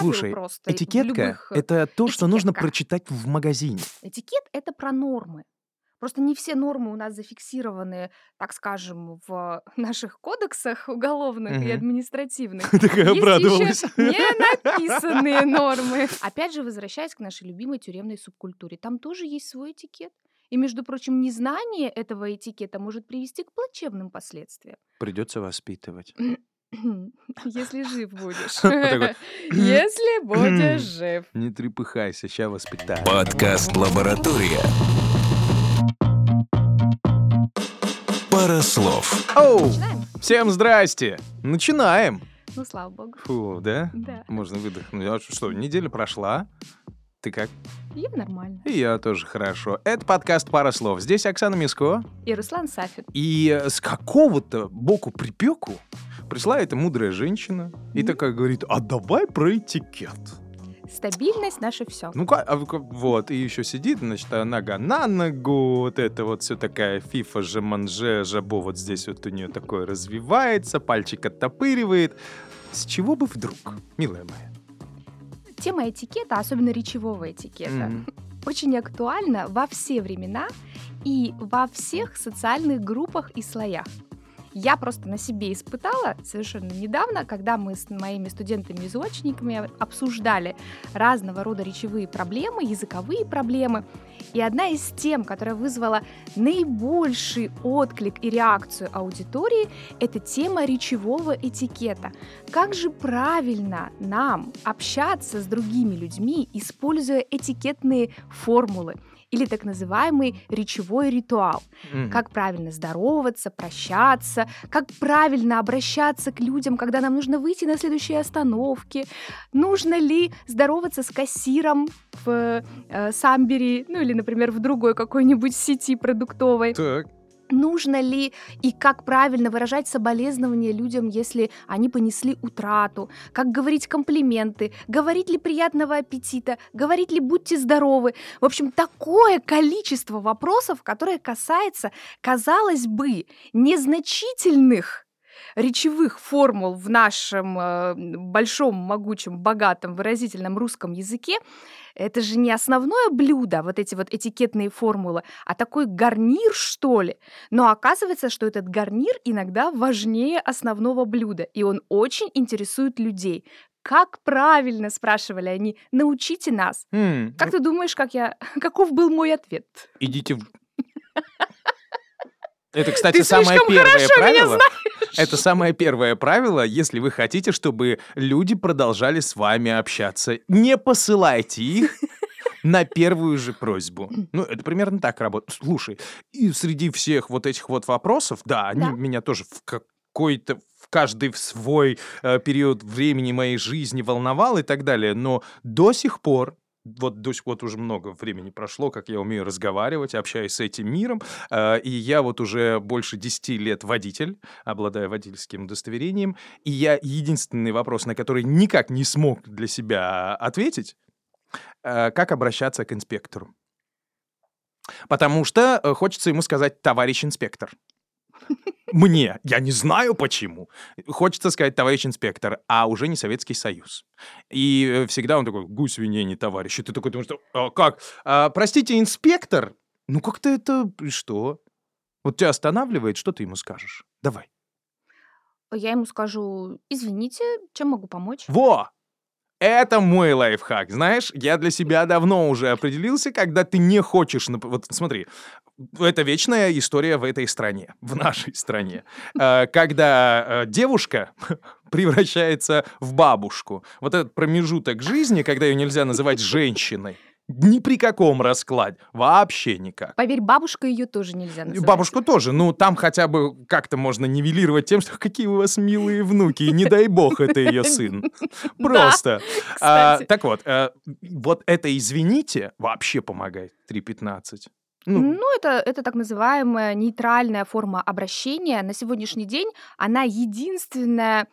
Слушай, просто. и этикетка любых, — э, это то, что нужно этикетка. прочитать в магазине. Этикет — это про нормы. Просто не все нормы у нас зафиксированы, так скажем, в наших кодексах уголовных и Мгм. административных. Такая обрадовалась. не написанные нормы. Опять же, возвращаясь к нашей любимой тюремной субкультуре, там тоже есть свой этикет. И, между прочим, незнание этого этикета может привести к плачевным последствиям. Придется воспитывать. Если жив будешь. Если будешь жив. Не трепыхайся, ща воспитаю. Подкаст «Лаборатория». Пара слов. Оу! Всем здрасте! Начинаем! Ну, слава богу. Фу, да? Да. Можно выдохнуть. А что, неделя прошла? Ты как? И нормально. И я тоже хорошо. Это подкаст «Пара слов». Здесь Оксана Миско. И Руслан Сафин. И с какого-то боку припеку пришла эта мудрая женщина и Мгм. такая говорит, а давай про этикет. Стабильность наше все. Ну а вы ка- вот, и еще сидит, значит, нога на ногу, вот это вот все такая фифа же манже жабо вот здесь вот у нее такое развивается, пальчик оттопыривает. С чего бы вдруг, милая моя? Тема этикета, особенно речевого этикета, Мгм. очень актуальна во все времена и во всех социальных группах и слоях. Я просто на себе испытала совершенно недавно, когда мы с моими студентами-изучниками обсуждали разного рода речевые проблемы, языковые проблемы. И одна из тем, которая вызвала наибольший отклик и реакцию аудитории, это тема речевого этикета. Как же правильно нам общаться с другими людьми, используя этикетные формулы или так называемый речевой ритуал? Мгм. Как правильно здороваться, прощаться, как правильно обращаться к людям, когда нам нужно выйти на следующей остановке, нужно ли здороваться с кассиром в э, Самбери, ну или, например, в другой какой-нибудь сети продуктовой. Так. Нужно ли и как правильно выражать соболезнования людям, если они понесли утрату? Как говорить комплименты? Говорить ли приятного аппетита? Говорить ли будьте здоровы? В общем, такое количество вопросов, которое касается, казалось бы, незначительных речевых формул в нашем э, большом, могучем, богатом, выразительном русском языке, это же не основное блюдо, вот эти вот этикетные формулы, а такой гарнир, что ли. Но оказывается, что этот гарнир иногда важнее основного блюда, и он очень интересует людей. Как правильно, спрашивали они, научите нас. М, Как ты думаешь, как я, каков был мой ответ? Идите в... Это, кстати, Ты самое слишком первое хорошо меня правило. Это самое первое правило, если вы хотите, чтобы люди продолжали с вами общаться. Не посылайте их на первую же просьбу. Ну, это примерно так работает. Слушай, и среди всех вот этих вот вопросов, да, они Да. меня тоже в какой-то в каждый в свой э, период времени моей жизни волновал и так далее, но до сих пор вот до вот уже много времени прошло, как я умею разговаривать, общаюсь с этим миром, э, и я вот уже больше 10 лет водитель, обладая водительским удостоверением, и я единственный вопрос, на который никак не смог для себя ответить, э, как обращаться к инспектору. Потому что э, хочется ему сказать «товарищ инспектор». Мне, я не знаю почему. Хочется сказать «товарищ инспектор», а уже не Советский Союз. И э, всегда он такой «гусь свиней не товарищ». И ты такой думаешь, что, «А, как? А, простите, инспектор? Ну как-то это... что? Вот тебя останавливает, что ты ему скажешь? Давай. Я ему скажу, извините, чем могу помочь? Во! Это мой лайфхак. Знаешь, я для себя давно уже определился, когда ты не хочешь... Вот смотри, это вечная история в этой стране, в нашей стране. Э, Когда э, девушка превращается в бабушку. Вот этот промежуток жизни, когда ее нельзя называть женщиной. Ни при каком раскладе. Вообще никак. Поверь, бабушка ее тоже нельзя называть. Бабушку тоже. Ну, там хотя бы как-то можно нивелировать тем, что какие у вас милые внуки, и не дай бог это ее сын. Просто. А, так вот, э, вот это «извините» вообще помогает 3.15. Ну, Ну, это, это так называемая нейтральная форма обращения. На сегодняшний день она единственная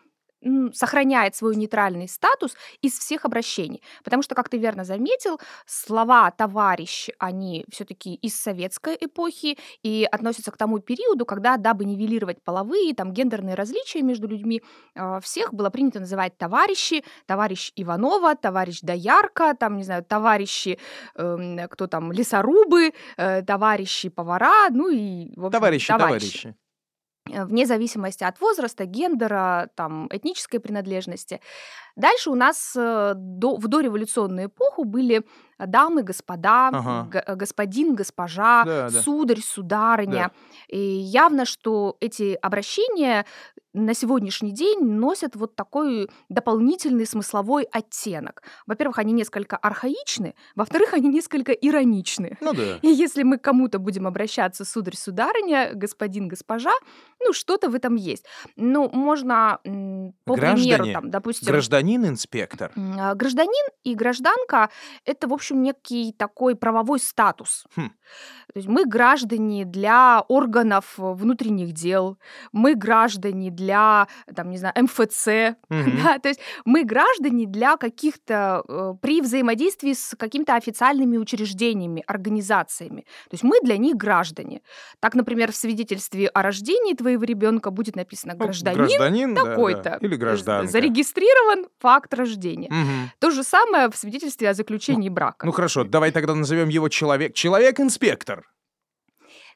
сохраняет свой нейтральный статус из всех обращений. Потому что, как ты верно заметил, слова «товарищ», они все-таки из советской эпохи и относятся к тому периоду, когда, дабы нивелировать половые, там, гендерные различия между людьми, а, всех было принято называть товарищи, товарищ Иванова, товарищ Доярка, там, не знаю, товарищи, эм, кто там, лесорубы, э, товарищи повара, ну и, в общем, Товарищи, товарищи. э, вне зависимости от возраста, гендера, там, этнической принадлежности. Дальше у нас э, до, в дореволюционную эпоху были дамы, господа, Ага. э, господин, госпожа, Да, да. сударь, сударыня. И явно, что эти обращения на сегодняшний день носят вот такой дополнительный смысловой оттенок. Во-первых, они несколько архаичны, во-вторых, они несколько ироничны. Ну да. И если мы к кому-то будем обращаться сударь, сударыня, господин, госпожа, ну, что-то в этом есть. Ну, можно по примеру, Граждане, там, допустим, Гражданин-инспектор. а, гражданин и гражданка — это, в общем, некий такой правовой статус. Хм. То есть мы граждане для органов внутренних дел, мы граждане для, там, не знаю, МФЦ, Мгм. да, то есть мы граждане для каких-то, э, при взаимодействии с какими-то официальными учреждениями, организациями. То есть мы для них граждане. Так, например, в свидетельстве о рождении твоего ребенка будет написано Ну, гражданин гражданин, да, да. такой-то. Или гражданка. Зарегистрирован факт рождения. Мгм. То же самое в свидетельстве о заключении брака. Ну хорошо, давай тогда назовем его человек. Человек-инспектор.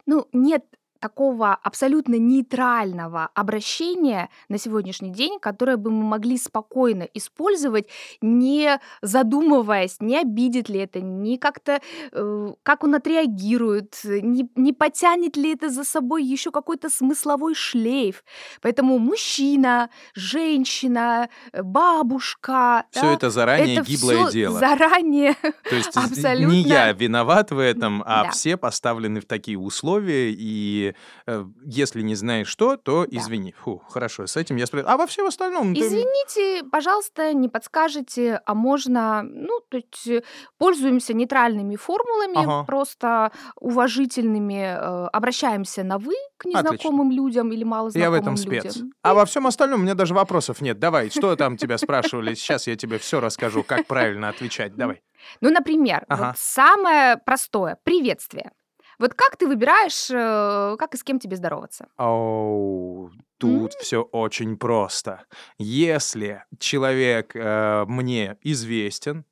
Ну, нет такого абсолютно нейтрального обращения на сегодняшний день, которое бы мы могли спокойно использовать, не задумываясь, не обидит ли это, не как-то, э, как он отреагирует, не, не потянет ли это за собой еще какой-то смысловой шлейф. Поэтому мужчина, женщина, э, бабушка. Все да, это заранее это гиблое дело. заранее То есть абсолютно- не я виноват в этом, а Да. все поставлены в такие условия, и э, если не знаешь что, то Да. извини. Фу, хорошо, с этим я справлюсь. А во всем остальном... ты- Извините, пожалуйста, не подскажете, а можно, ну, то есть э, пользуемся нейтральными формулами, Ага. просто уважительными, э, обращаемся на вы к Отлично. незнакомым людям или Я в малознакомым этом спец. людям. А во всем остальном у меня даже вопросов нет. Давай, что там тебя спрашивали? Сейчас я тебе все расскажу, как правильно отвечать. Давай. Ну, например, Ага. вот самое простое приветствие. Вот как ты выбираешь, э, как и с кем тебе здороваться? Оу, тут все очень просто. Если человек э, мне известен,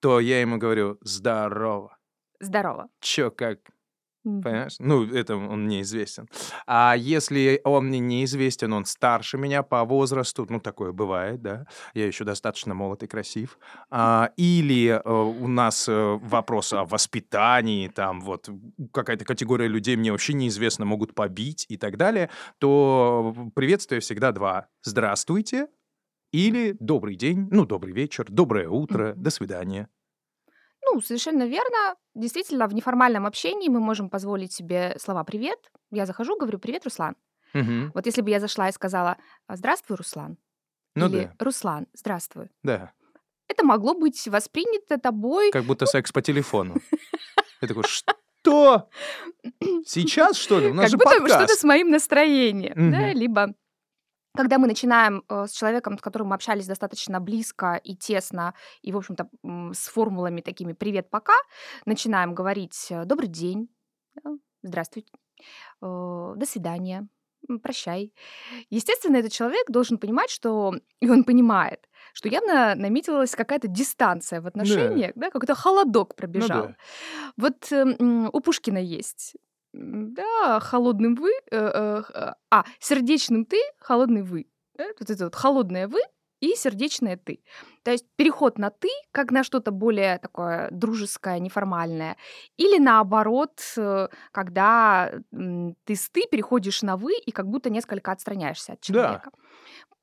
то я ему говорю «здорово». Здорово. Чё, как, Мгм. понимаешь? Ну, это он мне известен. А если он мне неизвестен, он старше меня по возрасту, ну, такое бывает, да, я еще достаточно молод и красив, а, или э, у нас э, вопрос о воспитании, там вот какая-то категория людей мне вообще неизвестно, могут побить и так далее, то приветствие всегда два. Здравствуйте или добрый день, ну, добрый вечер, доброе утро, Мгм. до свидания. Ну, совершенно верно. Действительно, в неформальном общении мы можем позволить себе слова «привет». Я захожу, говорю «привет, Руслан». Мгм. Вот если бы я зашла и сказала «А, «здравствуй, Руслан» Ну или да, «Руслан, здравствуй», да. это могло быть воспринято тобой Как будто секс по телефону. Я такой, что? Сейчас, что ли? У нас как же будто что-то подкаст. с моим настроением. Да? Мгм. Либо когда мы начинаем э, с человеком, с которым мы общались достаточно близко и тесно, и, в общем-то, с формулами такими «привет-пока», начинаем говорить э, «добрый день», да, «здравствуйте», э, «до свидания», «прощай». Естественно, этот человек должен понимать, что, и он понимает, что явно наметилась какая-то дистанция в отношениях, да, какой-то холодок Ну пробежал. да. Вот э, у Пушкина есть. Да, холодным вы, э, э, х- а, сердечным ты, холодный вы. Да, Вот это вот холодное вы и сердечное ты. То есть переход на ты, как на что-то более такое дружеское, неформальное. Или наоборот, э, когда ты с ты переходишь на вы и как будто несколько отстраняешься от Да. человека.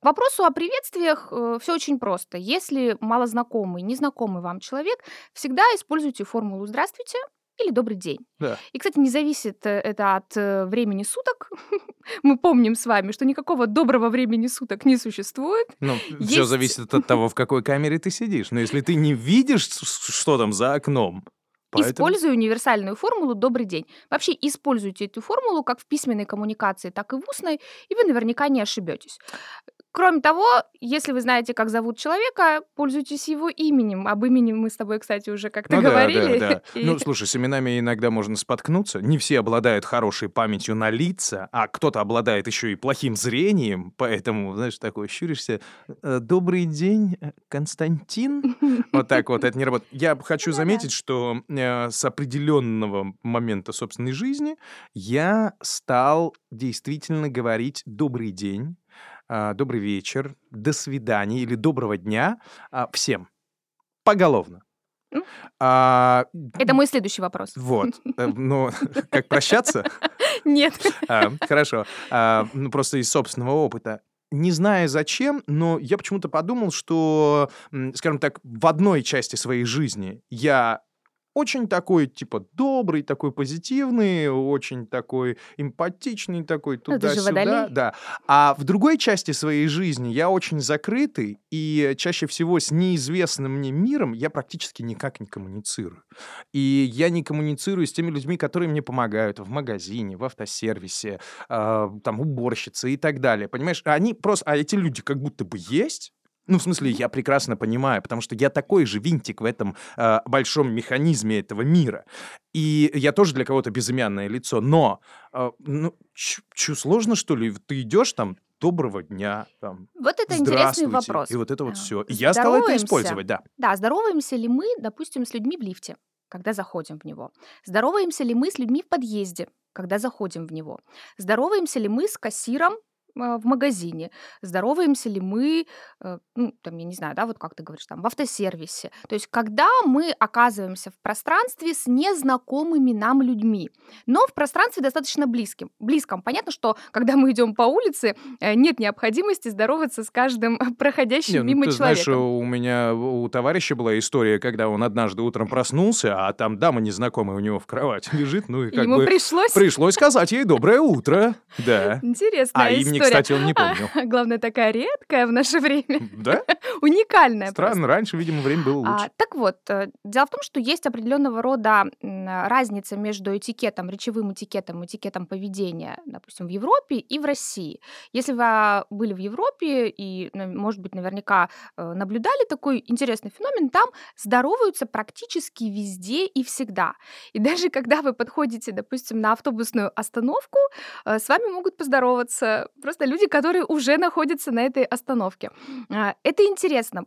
К вопросу о приветствиях все очень просто. Если малознакомый, незнакомый вам человек, всегда используйте формулу «здравствуйте» или «добрый день». Да. И, кстати, не зависит э, это от э, времени суток. Мы помним с вами, что никакого доброго времени суток не существует. Ну, все Есть- зависит от того, в какой камере ты сидишь. Но если ты не видишь, что там за окном, Поэтому- Используя универсальную формулу «добрый день». Вообще используйте эту формулу как в письменной коммуникации, так и в устной, и вы наверняка не ошибетесь. Кроме того, если вы знаете, как зовут человека, пользуйтесь его именем. Об имени мы с тобой, кстати, уже как-то Ну да, говорили. да, да. И- Ну, слушай, с именами иногда можно споткнуться. Не все обладают хорошей памятью на лица, а кто-то обладает еще и плохим зрением, поэтому, знаешь, такой щуришься. «Э, Добрый день, э, Константин. Вот так вот, это не работает. Я хочу Ну да. заметить, что э, с определенного момента собственной жизни я стал действительно говорить «добрый день», а, «добрый вечер», «до свидания» или «доброго дня» а, всем. Поголовно. М. А, Это мой следующий вопрос. вот. Э, Ну, как прощаться? Нет. А, Хорошо. А, Ну, просто из собственного опыта. Не знаю зачем, но я почему-то подумал, что, скажем так, в одной части своей жизни я очень такой, типа, добрый, такой позитивный, очень такой эмпатичный, такой Ну, туда-сюда. Да. А в другой части своей жизни я очень закрытый, и чаще всего с неизвестным мне миром я практически никак не коммуницирую. И я не коммуницирую с теми людьми, которые мне помогают в магазине, в автосервисе, а, там, уборщицы и так далее. Понимаешь? Они просто... А эти люди как будто бы есть, ну, в смысле, я прекрасно понимаю, потому что я такой же винтик в этом а, большом механизме этого мира. И я тоже для кого-то безымянное лицо. Но, а, ну, чё, сложно, что ли? Ты идешь там, доброго дня, там, Вот это интересный вопрос. И вот это вот А, все. И я стал это использовать, да. Да, здороваемся ли мы, допустим, с людьми в лифте, когда заходим в него? Здороваемся ли мы с людьми в подъезде, когда заходим в него? Здороваемся ли мы с кассиром в магазине? Здороваемся ли мы, э, ну, там, я не знаю, да, вот как ты говоришь, там, в автосервисе? То есть, когда мы оказываемся в пространстве с незнакомыми нам людьми, но в пространстве достаточно близким. Близком. Понятно, что когда мы идем по улице, э, нет необходимости здороваться с каждым проходящим Не, ну, мимо ты знаешь, человеком. у меня, у товарища была история, когда он однажды утром проснулся, а там дама незнакомая у него в кровати лежит, ну и как Ему бы пришлось... пришлось сказать ей «доброе утро». Да. Интересная А имени, история. кстати, он не помнил. Главное, такая редкая в наше время. Да? Уникальная просто. Странно, раньше, видимо, время было А, лучше. так вот, э, дело в том, что есть определенного рода разница между этикетом, речевым этикетом, этикетом поведения, допустим, в Европе и в России. Если вы а, были в Европе и, ну, может быть, наверняка э, наблюдали такой интересный феномен, там здороваются практически везде и всегда. И даже когда вы подходите, допустим, на автобусную остановку, э, с вами могут поздороваться просто люди, которые уже находятся на этой остановке. А, Это интересно.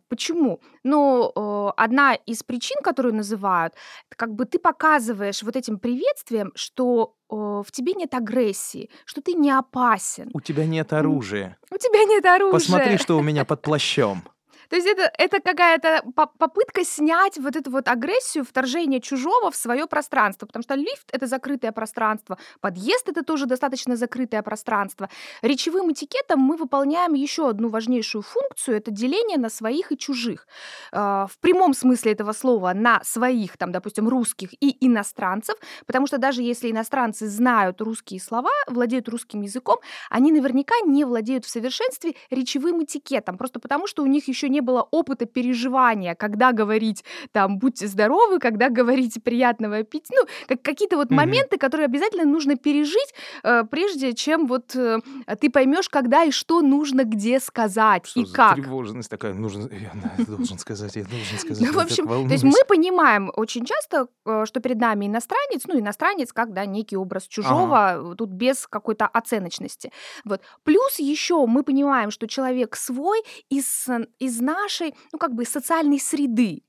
Почему? Ну, э, одна из причин, которую называют, это как бы ты показываешь вот этим приветствием, что э, в тебе нет агрессии, что ты не опасен, У тебя нет оружия. у тебя нет оружия. Посмотри, что у меня под плащом. То есть это, это какая-то по- попытка снять вот эту вот агрессию, вторжение чужого в свое пространство, потому что лифт — это закрытое пространство, подъезд — это тоже достаточно закрытое пространство. Речевым этикетом мы выполняем еще одну важнейшую функцию — это деление на своих и чужих. А, В прямом смысле этого слова на своих, там, допустим, русских и иностранцев, потому что даже если иностранцы знают русские слова, владеют русским языком, они наверняка не владеют в совершенстве речевым этикетом, просто потому что у них еще не было опыта переживания, когда говорить там «будьте здоровы», когда говорить «приятного аппетита», ну, как какие-то вот Мгм. моменты, которые обязательно нужно пережить, э, прежде чем вот э, ты поймешь, когда и что нужно где сказать Что и за как. тревожность такая? Нужно, я должен сказать, я должен сказать. Ну, в общем, то есть мы понимаем очень часто, э, что перед нами иностранец, ну, иностранец как, да, некий образ чужого, э, тут без какой-то оценочности. Вот. Плюс еще мы понимаем, что человек свой из, из нашей, ну, как бы социальной среды.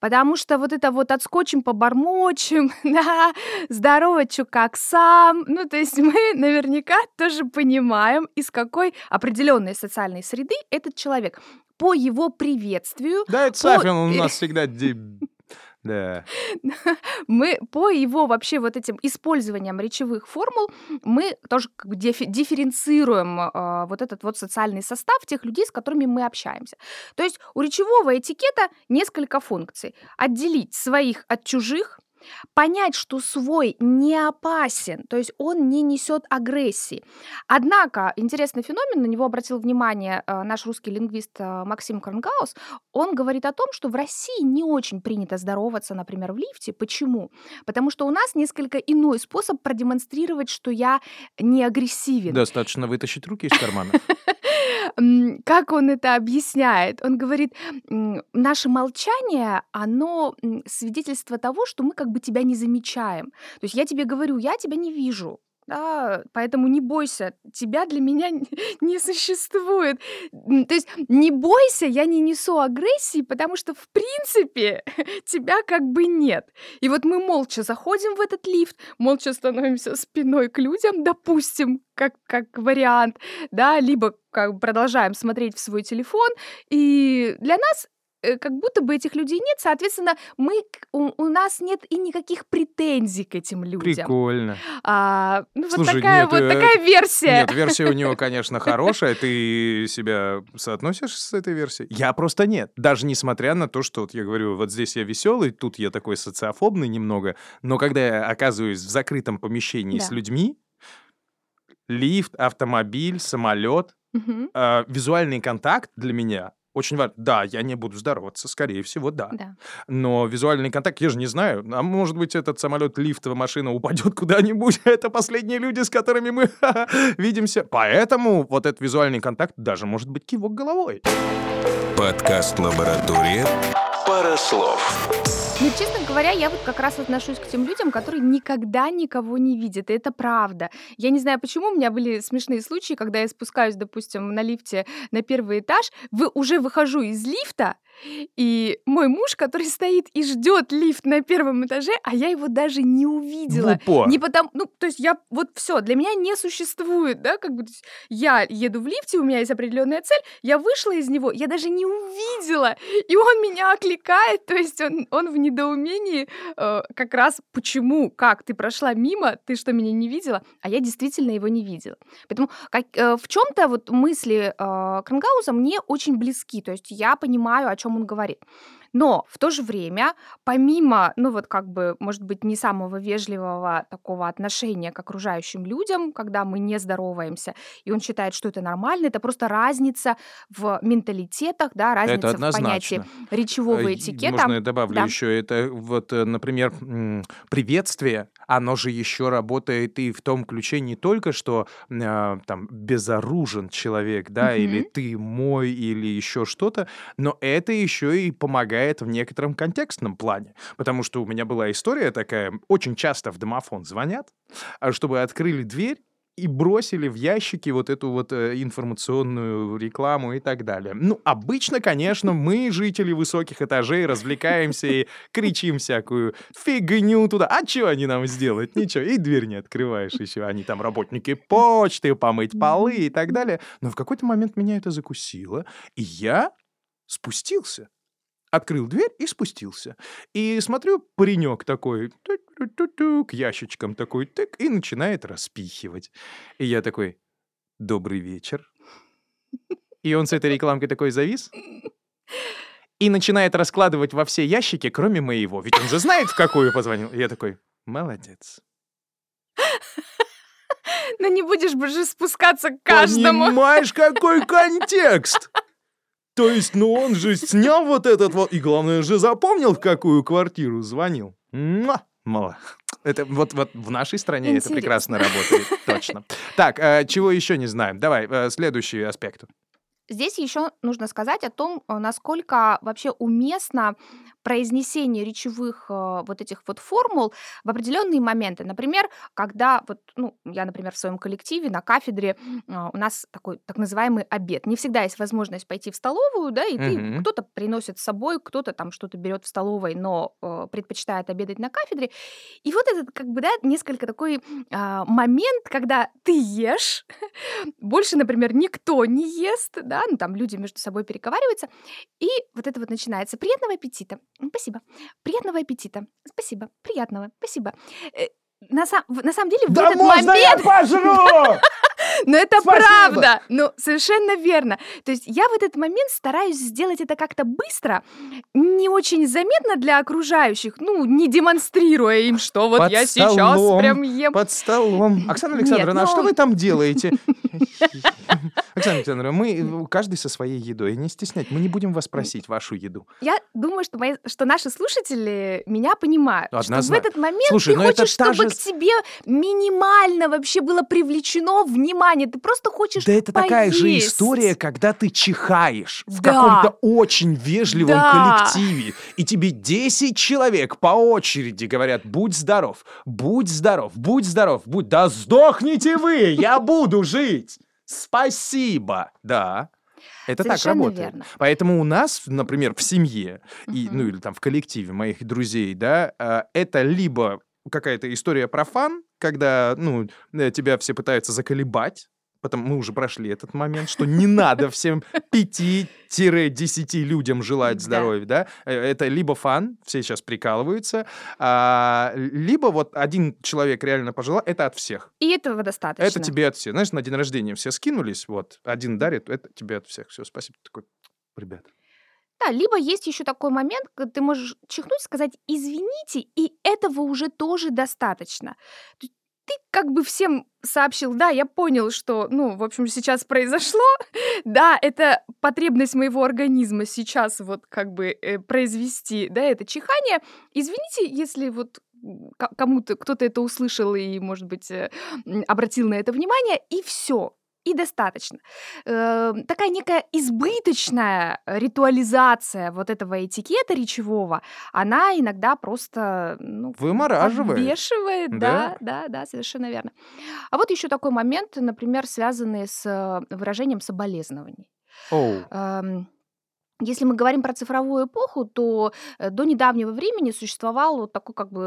Потому что вот это вот отскочим, побормочем, да, здорово, чё, как сам. Ну, то есть мы наверняка тоже понимаем, из какой определенной социальной среды этот человек. По его приветствию Да, это по- Сафин, у нас всегда... де- Да. мы по его вообще вот этим использованием речевых формул мы тоже как бы дифференцируем а, вот этот вот социальный состав тех людей, с которыми мы общаемся. То есть у речевого этикета несколько функций. Отделить своих от чужих, понять, что свой не опасен, то есть он не несет агрессии. Однако, интересный феномен, на него обратил внимание э, наш русский лингвист э, Максим Крангаус, он говорит о том, что в России не очень принято здороваться, например, в лифте. Почему? Потому что у нас несколько иной способ продемонстрировать, что я не агрессивен. Достаточно вытащить руки из кармана. Как он это объясняет? Он говорит, наше молчание, оно свидетельство того, что мы как бы тебя не замечаем. То есть я тебе говорю, я тебя не вижу. Да, поэтому не бойся, тебя для меня не существует. То есть не бойся, я не несу агрессии, потому что в принципе тебя как бы нет. И вот мы молча заходим в этот лифт, молча становимся спиной к людям, допустим, как, как вариант, да, либо как продолжаем смотреть в свой телефон, и для нас как будто бы этих людей нет, соответственно, мы, у, у нас нет и никаких претензий к этим людям. Прикольно. А, ну, вот Слушай, такая нет, вот э, такая версия. Нет, версия у него, конечно, хорошая. Ты себя соотносишь с этой версией? Я просто нет. Даже несмотря на то, что вот я говорю, вот здесь я веселый, тут я такой социофобный немного, но когда я оказываюсь в закрытом помещении с Да. людьми, лифт, автомобиль, самолет, Мгм. а, визуальный контакт для меня очень важен. Да, я не буду здороваться, скорее всего, да. Да. Но визуальный контакт, я же не знаю. А может быть, этот самолет, лифтовая машина упадет куда-нибудь. Это последние люди, с которыми мы видимся. Поэтому вот этот визуальный контакт даже может быть кивок головой. Подкаст «Лаборатория». Пара слов. Ну, честно говоря, я вот как раз отношусь к тем людям, которые никогда никого не видят, и это правда. Я не знаю, почему у меня были смешные случаи, когда я спускаюсь, допустим, на лифте на первый этаж, вы, уже выхожу из лифта, и мой муж, который стоит и ждет лифт на первом этаже, а я его даже не увидела. Упор. Не потому, ну, то есть я вот все, для меня не существует, да, как бы я еду в лифте, у меня есть определенная цель, я вышла из него, я даже не увидела, и он меня окликает, то есть он, он в недоумении э, как раз почему, как ты прошла мимо, ты что меня не видела, а я действительно его не видела. Поэтому как, э, в чем-то вот мысли э, Крангауза мне очень близки, то есть я понимаю, о чем он говорит. Но в то же время, помимо, ну вот как бы, может быть, не самого вежливого такого отношения к окружающим людям, когда мы не здороваемся, и он считает, что это нормально, это просто разница в менталитетах, да, разница Это в понятии речевого Э, этикета. Можно я добавлю Да. еще это вот, э, например, приветствие, оно же еще работает и в том ключе не только, что э, там безоружен человек, да, или Мгм. ты мой, или еще что-то, но это еще и помогает в некотором контекстном плане, потому что у меня была история такая, очень часто в домофон звонят, а чтобы открыли дверь, и бросили в ящики вот эту вот э, информационную рекламу и так далее. Ну, обычно, конечно, мы, жители высоких этажей, развлекаемся и кричим всякую фигню туда. А что они нам сделают? Ничего. И дверь не открываешь еще. Они там работники почты, помыть полы и так далее. Но в какой-то момент меня это закусило, и я спустился. Открыл дверь и спустился. И смотрю, паренек такой к ящичкам такой тык, и начинает распихивать. И я такой, добрый вечер. И он с этой рекламкой такой завис. И начинает раскладывать во все ящики, кроме моего. Ведь он же знает, в какую позвонил. И я такой, молодец. Ну не будешь же спускаться к каждому. Понимаешь, какой контекст? То есть, ну он же снял вот этот вот, и главное же запомнил, в какую квартиру звонил. Муа! Мало. Это вот, вот в нашей стране это Интересно. прекрасно работает, точно. Так, э, чего еще не знаем? Давай, э, следующий аспект. Здесь еще нужно сказать о том, э, насколько вообще уместно произнесение речевых э, вот этих вот формул в определенные моменты. Например, когда вот, ну, я, например, в своем коллективе на кафедре э, у нас такой так называемый обед. Не всегда есть возможность пойти в столовую, да, и ты Мгм. кто-то приносит с собой, кто-то там что-то берет в столовой, но э, предпочитает обедать на кафедре. И вот этот как бы, да, несколько такой а, момент, когда ты ешь, больше, например, никто не ест, да, ну там люди между собой переговариваются, и вот это вот начинается. Приятного аппетита. Спасибо. Приятного аппетита. Спасибо. Приятного. Спасибо. Э, На, сам- на самом деле в этот момент... пожру! Но это Спасибо. правда. Ну, совершенно верно. То есть я в этот момент стараюсь сделать это как-то быстро, не очень заметно для окружающих, ну, не демонстрируя им, что вот Под я сейчас столом, прям ем. Под столом. Оксана Нет, Александровна, а что ну- вы там делаете? Оксана Александровна, мы э, каждый со своей едой. Не стеснять, мы не будем вас просить вашу еду. Я думаю, что, мои, что наши слушатели меня понимают. Что в Однозначно. этот момент Слушай, ты ну хочешь, чтобы же к тебе минимально вообще было привлечено внимание. Ты просто хочешь Да это такая же поесть. история, когда ты чихаешь в Да. каком-то очень вежливом Да. коллективе, и тебе 10 человек по очереди говорят, будь здоров, будь здоров, будь здоров, будь... Да сдохните вы, я буду жить! Спасибо! Да. Это так Совершенно работает. верно. Поэтому у нас, например, в семье, и, Мгм. ну или там в коллективе моих друзей, да, а, это либо какая-то история про фан, когда, ну, э, тебя все пытаются заколебать, потому мы уже прошли этот момент, что не надо всем 5-10 людям желать Да. здоровья, да, Э, это либо фан, все сейчас прикалываются, а, либо вот один человек реально пожелал, это от всех. И этого достаточно. Это тебе от всех. Знаешь, на день рождения все скинулись, вот, один дарит, это тебе от всех. Все, спасибо. Ты такой, ребят. Да, либо есть еще такой момент, когда ты можешь чихнуть, сказать извините, и этого уже тоже достаточно. Ты как бы всем сообщил, да, я понял, что, ну, в общем, сейчас произошло, да, это потребность моего организма сейчас вот как бы э, произвести, да, это чихание. Извините, если вот кому-то, кто-то это услышал и, может быть, э, обратил на это внимание, и все. И достаточно. Э, такая некая избыточная ритуализация вот этого этикета речевого, она иногда просто ну, Вымораживает. подбешивает, Да. да, да, да, совершенно верно. А вот еще такой момент, например, связанный с э, выражением соболезнований. Оу. Эм, Если мы говорим про цифровую эпоху, то э, до недавнего времени существовал вот такой как бы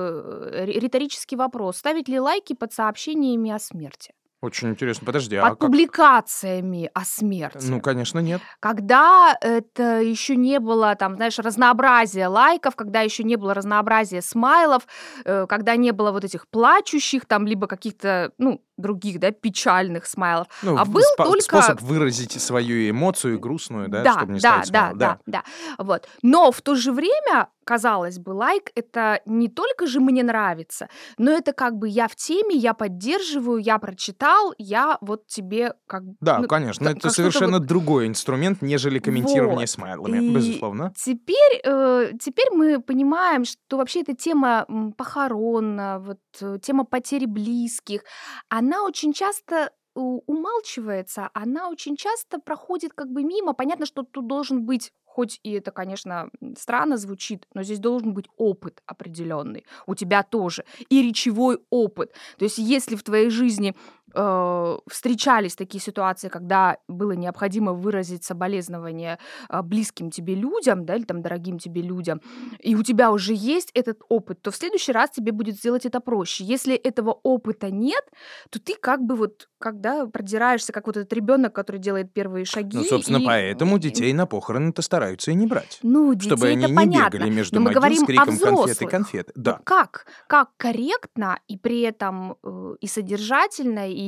э, ри- риторический вопрос: ставить ли лайки под сообщениями о смерти, Очень интересно. Подожди, а под как? публикациями о смерти? Ну, конечно, нет. Когда это еще не было, там, знаешь, разнообразия лайков, когда еще не было разнообразия смайлов, э, когда не было вот этих плачущих, там, либо каких-то, ну, других, да, печальных смайлов. Ну, А был спо- только- способ выразить свою эмоцию грустную, да, чтобы не да, ставить да, смайл. да, да, Вот. Но в то же время, казалось бы, лайк это не только же мне нравится, но это как бы я в теме, я поддерживаю, я прочитал, я вот тебе как бы... Да, ну, конечно, как- это совершенно вот- другой инструмент, нежели комментирование Вот. смайлами, И безусловно. Теперь, э, теперь мы понимаем, что вообще эта тема похорон, вот э, тема потери близких, она очень часто у- умалчивается, она очень часто проходит как бы мимо. Понятно, что тут должен быть, хоть и это, конечно, странно звучит, но здесь должен быть опыт определенный. У тебя тоже. И речевой опыт. То есть если в твоей жизни э, встречались такие ситуации, когда было необходимо выразить соболезнование а, близким тебе людям, да, или там дорогим тебе людям, и у тебя уже есть этот опыт, то в следующий раз тебе будет сделать это проще. Если этого опыта нет, то ты как бы вот, когда продираешься, как вот этот ребенок, который делает первые шаги. Ну, собственно, и- поэтому детей на похороны-то стараются и не брать. Ну, детей Чтобы они это не понятно. бегали между но мы говорим с криком конфеты, конфеты. Да. как? Как корректно и при этом э, и содержательно, и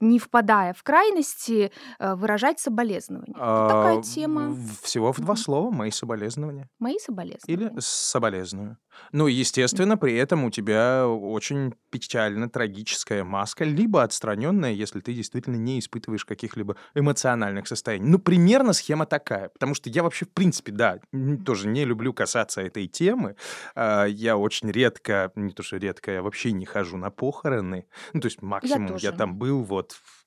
не впадая в крайности, э, выражать соболезнования? Это такая А, тема. Всего в два слова мои соболезнования. Мои Или соболезнования. соболезную. Ну, естественно, при этом у тебя очень печально трагическая маска, либо отстраненная, если ты действительно не испытываешь каких-либо эмоциональных состояний. Ну, примерно схема такая. Потому что я вообще, в принципе, да, тоже не люблю касаться этой темы. А, Я очень редко, не то что редко, я вообще не хожу на похороны. Ну, то есть максимум я, тоже. там был вот... в-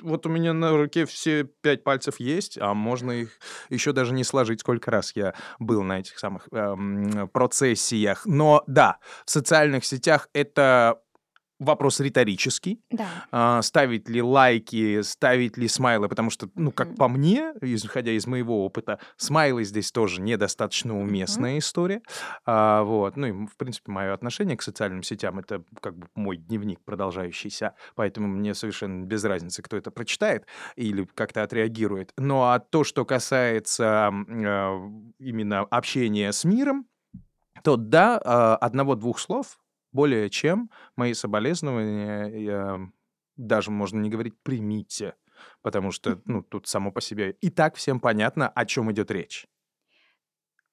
Вот у меня на руке все пять пальцев есть, а можно их еще даже не сложить, сколько раз я был на этих самых эм, процессиях. Но да, в социальных сетях это вопрос риторический. Да. А, ставить ли лайки, ставить ли смайлы, потому что, ну, как Мгм. по мне, исходя из моего опыта, смайлы здесь тоже недостаточно уместная история. А, вот, ну, и, в принципе, мое отношение к социальным сетям — это как бы мой дневник продолжающийся, поэтому мне совершенно без разницы, кто это прочитает или как-то отреагирует. Ну, а то, что касается э, именно общения с миром, то да, а, одного-двух слов более чем мои соболезнования, даже можно не говорить «примите», потому что, ну, тут само по себе и так всем понятно, о чем идет речь.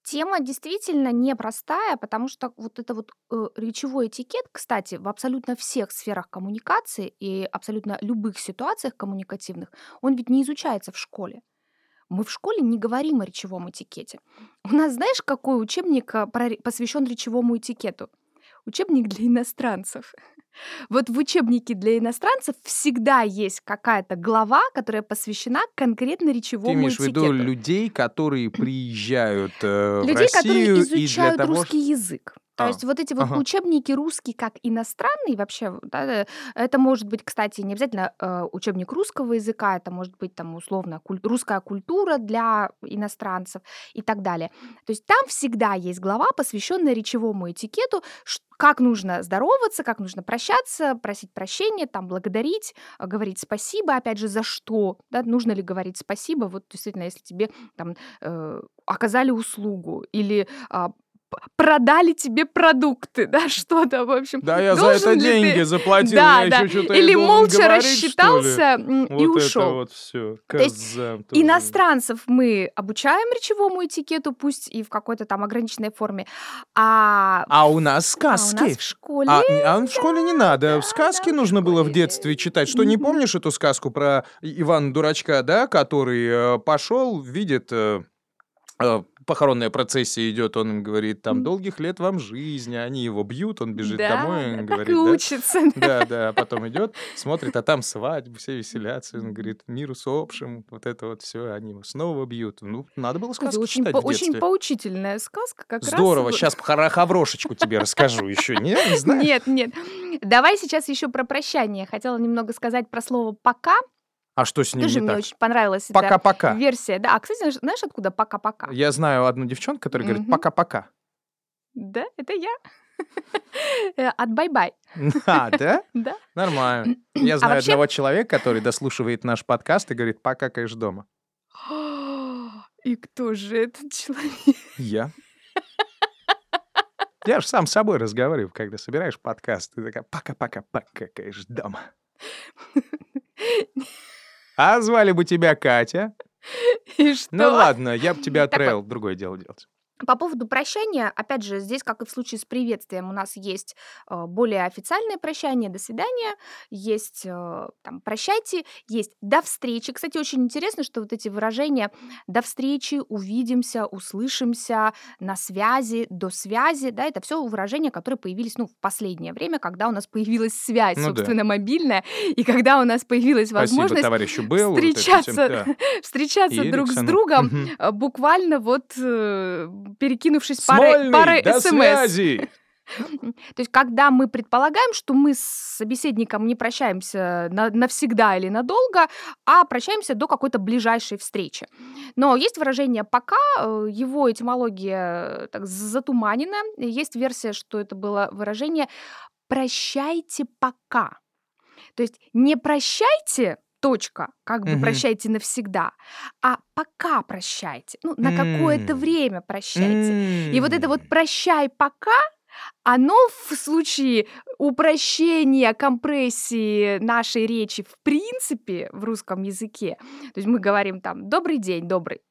Тема действительно непростая, потому что вот это вот э, речевой этикет, кстати, в абсолютно всех сферах коммуникации и абсолютно любых ситуациях коммуникативных, он ведь не изучается в школе. Мы в школе не говорим о речевом этикете. У нас, знаешь, какой учебник а, посвящен речевому этикету? Учебник для иностранцев. Вот в учебнике для иностранцев всегда есть какая-то глава, которая посвящена конкретно Ты речевому имеешь в виду этикету. людей, которые приезжают э, в Людей, которые Россию и для изучают того, русский язык. То А, есть вот эти вот ага. учебники русский как иностранный вообще, да, э, это может быть, кстати, не обязательно э, учебник русского языка, это может быть там условно куль- русская культура для иностранцев и так далее. То есть там всегда есть глава, посвященная речевому этикету, как нужно здороваться, как нужно прощаться, просить прощения, там благодарить, э, говорить спасибо, опять же, за что, да, нужно ли говорить спасибо, вот действительно, если тебе там э, оказали услугу или п- продали тебе продукты, да, что-то, в общем. Да, я за это ли ты- деньги заплатил, Да, я да. еще что-то Или молча говорить, рассчитался и Вот это ушел. вот все. То есть Иностранцев мы обучаем речевому этикету, пусть и в какой-то там ограниченной форме, а, А у нас а у сказки. нас в школе... А, а в школе не надо. да, в сказки да, в нужно было в детстве читать. Что, не помнишь эту сказку про Ивана Дурачка, да, который э, пошел, видит... э, э, Похоронная процессия идет, он им говорит, там, долгих лет вам жизни, они его бьют, он бежит да, домой, да, он так говорит, и да, учится. да, да, а потом идет, смотрит, а там свадьба, все веселятся, он говорит, мир усопшим, вот это вот все, они его снова бьют. Ну, надо было сказки очень, читать по- в очень поучительная сказка как раз. Здорово, вот- сейчас хаврошечку тебе расскажу еще, не, не знаю. Нет, нет. Давай сейчас еще про прощание. Хотела немного сказать про слово «пока». А что с ним Тоже не мне так? очень понравилась эта Пока-пока. версия. Да, а, кстати, знаешь- откуда «пока-пока»? Я знаю одну девчонку, которая говорит Мгм. пока-пока. Да, это я. Э, От бай-бай. А, да? Да. Нормально. Я А знаю вообще- одного человека, который дослушивает наш подкаст и говорит, пока каешь дома. И кто же этот человек? Я. Я же сам с собой разговариваю, когда собираешь подкаст. Ты такая, пока-пока, пока каешь дома. А звали бы тебя Катя? И что? Ну ладно, я бы тебя отправил другое дело делать. По поводу прощания, опять же, здесь, как и в случае с приветствием, у нас есть э, более официальное прощание, до свидания, есть э, там прощайте, есть до встречи. Кстати, очень интересно, что вот эти выражения до встречи, увидимся, услышимся, на связи, до связи, да, это все выражения, которые появились, ну, в последнее время, когда у нас появилась связь, Ну да. собственно, мобильная, и когда у нас появилась Спасибо возможность товарищу Беллу. вот этим встречаться, да. встречаться И друг с другом, э, буквально вот э, перекинувшись парой, парой до смс. связи! То есть, когда мы предполагаем, что мы с собеседником не прощаемся на- навсегда или надолго, а прощаемся до какой-то ближайшей встречи. Но есть выражение «пока», э, его этимология э, так затуманена. Есть версия, что это было выражение «прощайте пока». То есть не прощайте, точка, как бы Мгм. прощайте навсегда, а пока прощайте, ну, на какое-то время прощайте. И вот это вот «прощай пока», оно в случае упрощения компрессии нашей речи в принципе в русском языке, то есть мы говорим там «добрый день, добрый»,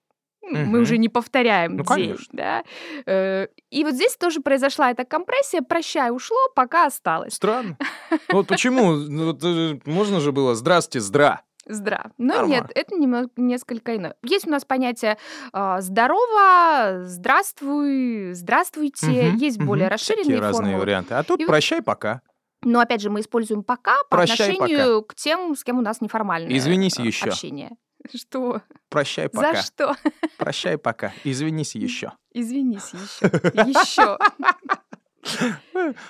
мы Мгм. уже не повторяем Ну, день, конечно. да. Э, И вот здесь тоже произошла эта компрессия, прощай, ушло, пока осталось. Странно. Вот почему? Ну вот, э, Можно же было «Здрасте, здра». Здра. Но Нормально. нет, это немного, несколько иное. Есть у нас понятие а, здорово, здравствуй, здравствуйте. Есть более расширенные разные формулы. варианты. А тут И «прощай, пока». Но опять же, мы используем пока по Прощай, отношению к тем, с кем у нас неформальное Извинись а, еще. общение. Что? Прощай, пока. За что? Прощай, пока. Извинись еще. Извинись еще. Еще.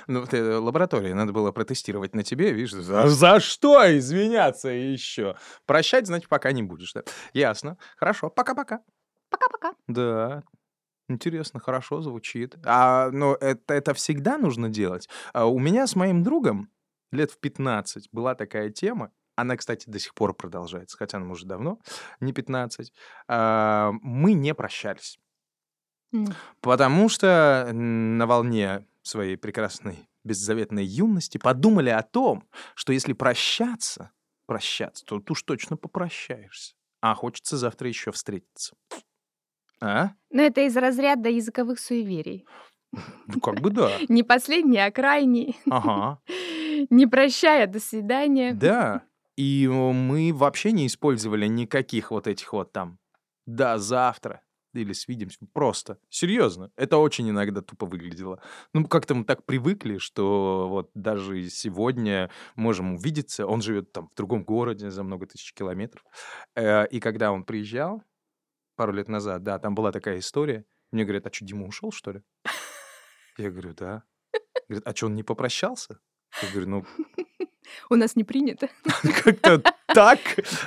Ну, это лаборатория, надо было протестировать на тебе, видишь, за, за что извиняться еще? Прощать, значит, пока не будешь, да? Ясно. Хорошо, пока-пока. Пока-пока. Да, интересно, хорошо звучит. А, но это, это всегда нужно делать. А у меня с моим другом лет в 15 была такая тема, она, кстати, до сих пор продолжается, хотя она уже давно, не 15. А, мы не прощались. М. Потому что на волне своей прекрасной беззаветной юности подумали о том, что если прощаться, прощаться, то уж точно попрощаешься. А хочется завтра еще встретиться. А? Но это из разряда языковых суеверий. Ну, как бы да. Не последний, а крайний. Ага. Не прощая, до свидания. Да. И мы вообще не использовали никаких вот этих вот там «до завтра» или «свидимся». Просто. Серьезно. Это очень иногда тупо выглядело. Ну, как-то мы так привыкли, что вот даже сегодня можем увидеться. Он живет там в другом городе за много тысяч километров. Э, И когда он приезжал пару лет назад, да, там была такая история. Мне говорят, а что, Дима ушел, что ли? Я говорю, да. Говорят, а что, он не попрощался? Я говорю, ну, У нас не принято. как-то так.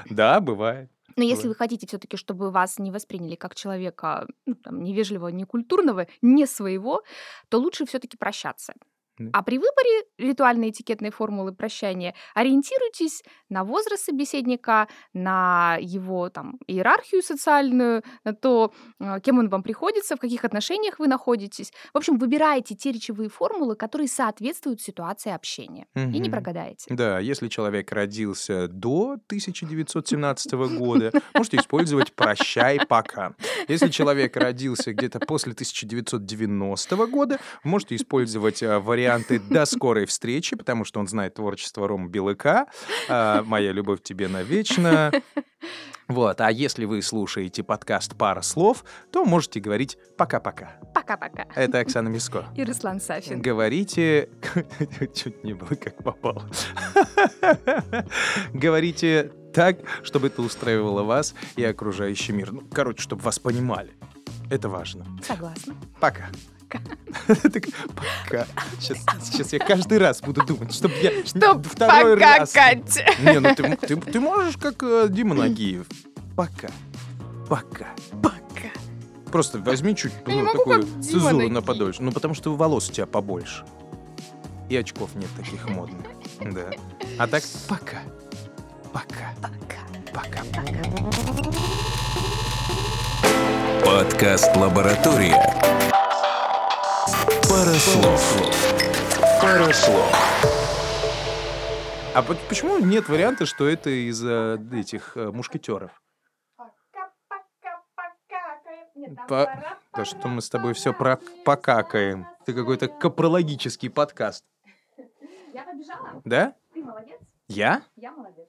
Да, бывает. Но если вы хотите все-таки, чтобы вас не восприняли как человека ну, там, невежливого, некультурного, не своего, то лучше все-таки прощаться. А при выборе ритуальной этикетной формулы прощания ориентируйтесь на возраст собеседника, на его там, иерархию социальную, на то, э, кем он вам приходится, в каких отношениях вы находитесь. В общем, выбирайте те речевые формулы, которые соответствуют ситуации общения. И не прогадаете. Да, если человек родился до 1917 года, можете использовать «прощай, пока». Если человек родился где-то после 1990 года, можете использовать а, варианты «до скорой встречи», потому что он знает творчество Рома Белыка, а, «Моя любовь тебе навечно». Вот, а если вы слушаете подкаст «Пара слов», то можете говорить «пока-пока». Пока-пока. Это Оксана Миско. И Руслан Сафин. Говорите... Чуть не было как попало. Говорите так, чтобы это устраивало вас и окружающий мир. Ну, короче, чтобы вас понимали. Это важно. Согласна. Пока. Так, пока. Сейчас, сейчас я каждый раз буду думать, чтобы я второй раз... Не, ну ты, ты, ты можешь, как э, Дима Нагиев. Пока. Пока. Пока. Просто возьми чуть Я ну, такую цезуру на подольше. Ну, потому что волос у тебя побольше. И очков нет таких модных. Да. А так пока. Пока. Пока. Подкаст «Лаборатория». Пара слов. Пара слов. А по- почему нет варианта, что это из э, этих э, мушкетеров? По- Да что мы с тобой все про покакаем. Ты какой-то капрологический подкаст. Я побежала. Да? Ты молодец. Я? Я молодец.